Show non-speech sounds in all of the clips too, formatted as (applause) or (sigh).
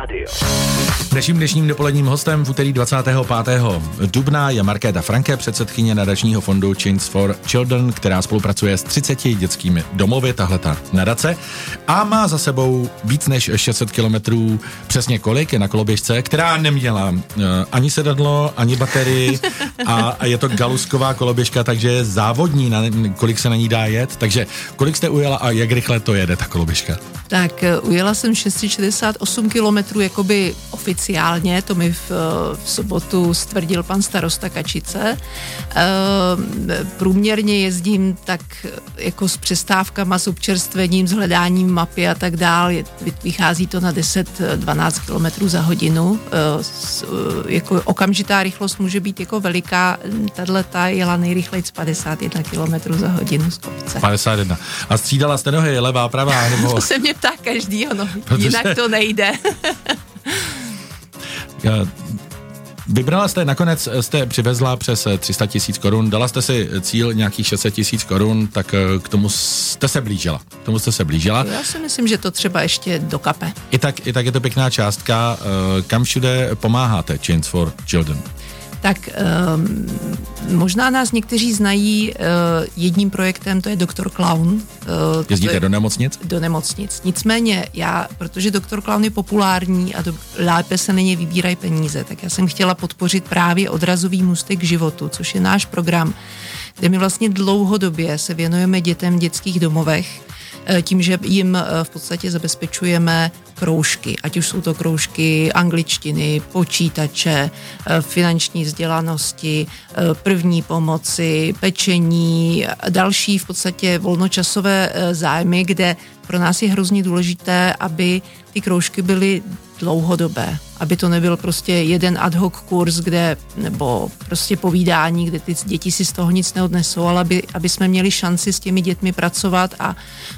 Radio. Naším dnešním dopoledním hostem v úterý 25. dubna je Markéta Franke, předsedkyně nadačního fondu Chains for Children, která spolupracuje s 30 dětskými domovy, tahle ta nadace, a má za sebou víc než 600 kilometrů, přesně kolik je na koloběžce, která neměla uh, ani sedadlo, ani baterii a, a je to galusková koloběžka, takže je závodní, na, kolik se na ní dá jet. Takže kolik jste ujela a jak rychle to jede ta koloběžka? Tak eh, ujela jsem 668 kilometrů jakoby oficiálně, to mi v, eh, v sobotu stvrdil pan starosta Kačice. E, průměrně jezdím tak jako s přestávkama, s občerstvením, s hledáním mapy a tak dál. Je, vychází to na 10-12 kilometrů za hodinu. E, s, jako okamžitá rychlost může být jako veliká. Tahle ta jela nejrychleji z 51 kilometrů za hodinu z kopce. 51. A střídala jste nohy, levá, pravá? Nebo... (laughs) to se mě (laughs) ptá každýho, no, Protože... jinak to nejde. (laughs) Vybrala jste, nakonec jste přivezla přes 300 tisíc korun, dala jste si cíl nějakých 600 tisíc korun, tak eh, k tomu jste se blížila. K tomu jste se blížila. Já si myslím, že to třeba ještě dokape. I tak, i tak je to pěkná částka. Eh, kam všude pomáháte Chains for Children? Tak um, možná nás někteří znají uh, jedním projektem, to je Doktor Clown. Uh, Jezdíte je, do nemocnic? Do nemocnic. Nicméně já, protože Doktor Clown je populární a do, lépe se na ně vybírají peníze, tak já jsem chtěla podpořit právě odrazový můstek k životu, což je náš program, kde my vlastně dlouhodobě se věnujeme dětem v dětských domovech, tím, že jim eh, v podstatě zabezpečujeme kroužky, ať už jsou to kroužky angličtiny, počítače, eh, finanční vzdělanosti, první pomoci, pečení, další v podstatě volnočasové zájmy, kde pro nás je hrozně důležité, aby ty kroužky byly dlouhodobé, aby to nebyl prostě jeden ad hoc kurz, kde, nebo prostě povídání, kde ty děti si z toho nic neodnesou, ale aby, aby jsme měli šanci s těmi dětmi pracovat a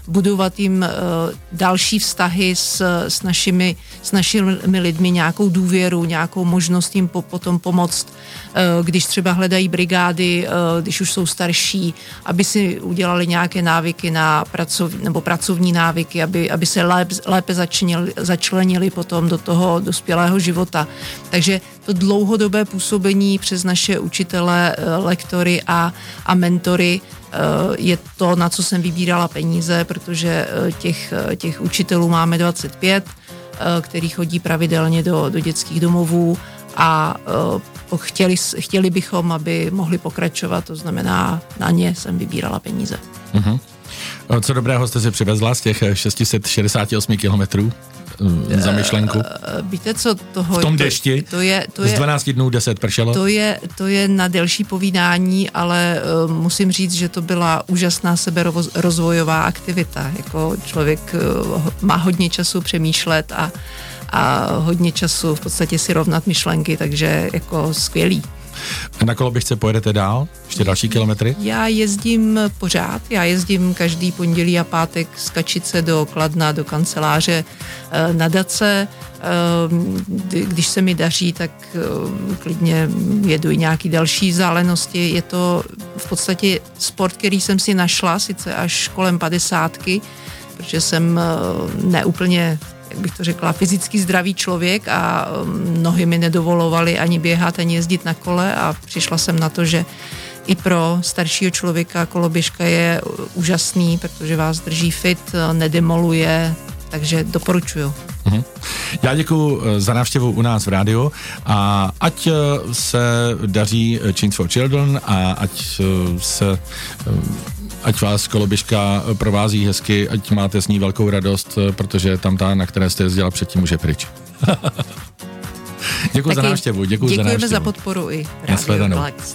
budovat jim uh, další vztahy s, s, našimi, s našimi lidmi, nějakou důvěru, nějakou možnost jim po, potom pomoct, uh, když třeba hledají brigády, uh, když už jsou starší, aby si udělali nějaké návyky na pracov, nebo pracovní návyky, aby, aby se lépe, lépe začlenili, začlenili potom do toho dospělého života. Takže to dlouhodobé působení přes naše učitele, eh, lektory a, a mentory eh, je to, na co jsem vybírala peníze, protože eh, těch, těch učitelů máme 25, který chodí pravidelně do, do dětských domovů a chtěli, chtěli bychom, aby mohli pokračovat, to znamená, na ně jsem vybírala peníze. Uh-huh. Co dobrého jste si přivezla z těch 668 kilometrů? za myšlenku? Uh, víte co, toho... V tom dešti? To, to je, to je, z 12 dnů 10 pršelo? To je, to je na delší povídání, ale uh, musím říct, že to byla úžasná seberozvojová aktivita. Jako člověk uh, má hodně času přemýšlet a, a hodně času v podstatě si rovnat myšlenky, takže jako skvělý. Na koloběžce pojedete dál? Ještě další kilometry? Já jezdím pořád. Já jezdím každý pondělí a pátek z Kačice do Kladna, do kanceláře eh, na Dace. Eh, když se mi daří, tak eh, klidně jedu i nějaký další vzdálenosti. Je to v podstatě sport, který jsem si našla, sice až kolem padesátky, protože jsem neúplně jak bych to řekla, fyzicky zdravý člověk a um, nohy mi nedovolovaly ani běhat, ani jezdit na kole a přišla jsem na to, že i pro staršího člověka koloběžka je úžasný, protože vás drží fit, nedemoluje, takže doporučuju. Mhm. Já děkuji eh, za návštěvu u nás v rádiu a ať se daří Chains for Children a ať se ať vás koloběžka provází hezky, ať máte s ní velkou radost, protože tam ta, na které jste jezdila předtím, už je pryč. (laughs) děkuji za návštěvu, děkuji za návštěvu. za podporu i rádio Relax.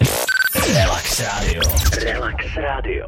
Relax Radio. Relax Radio.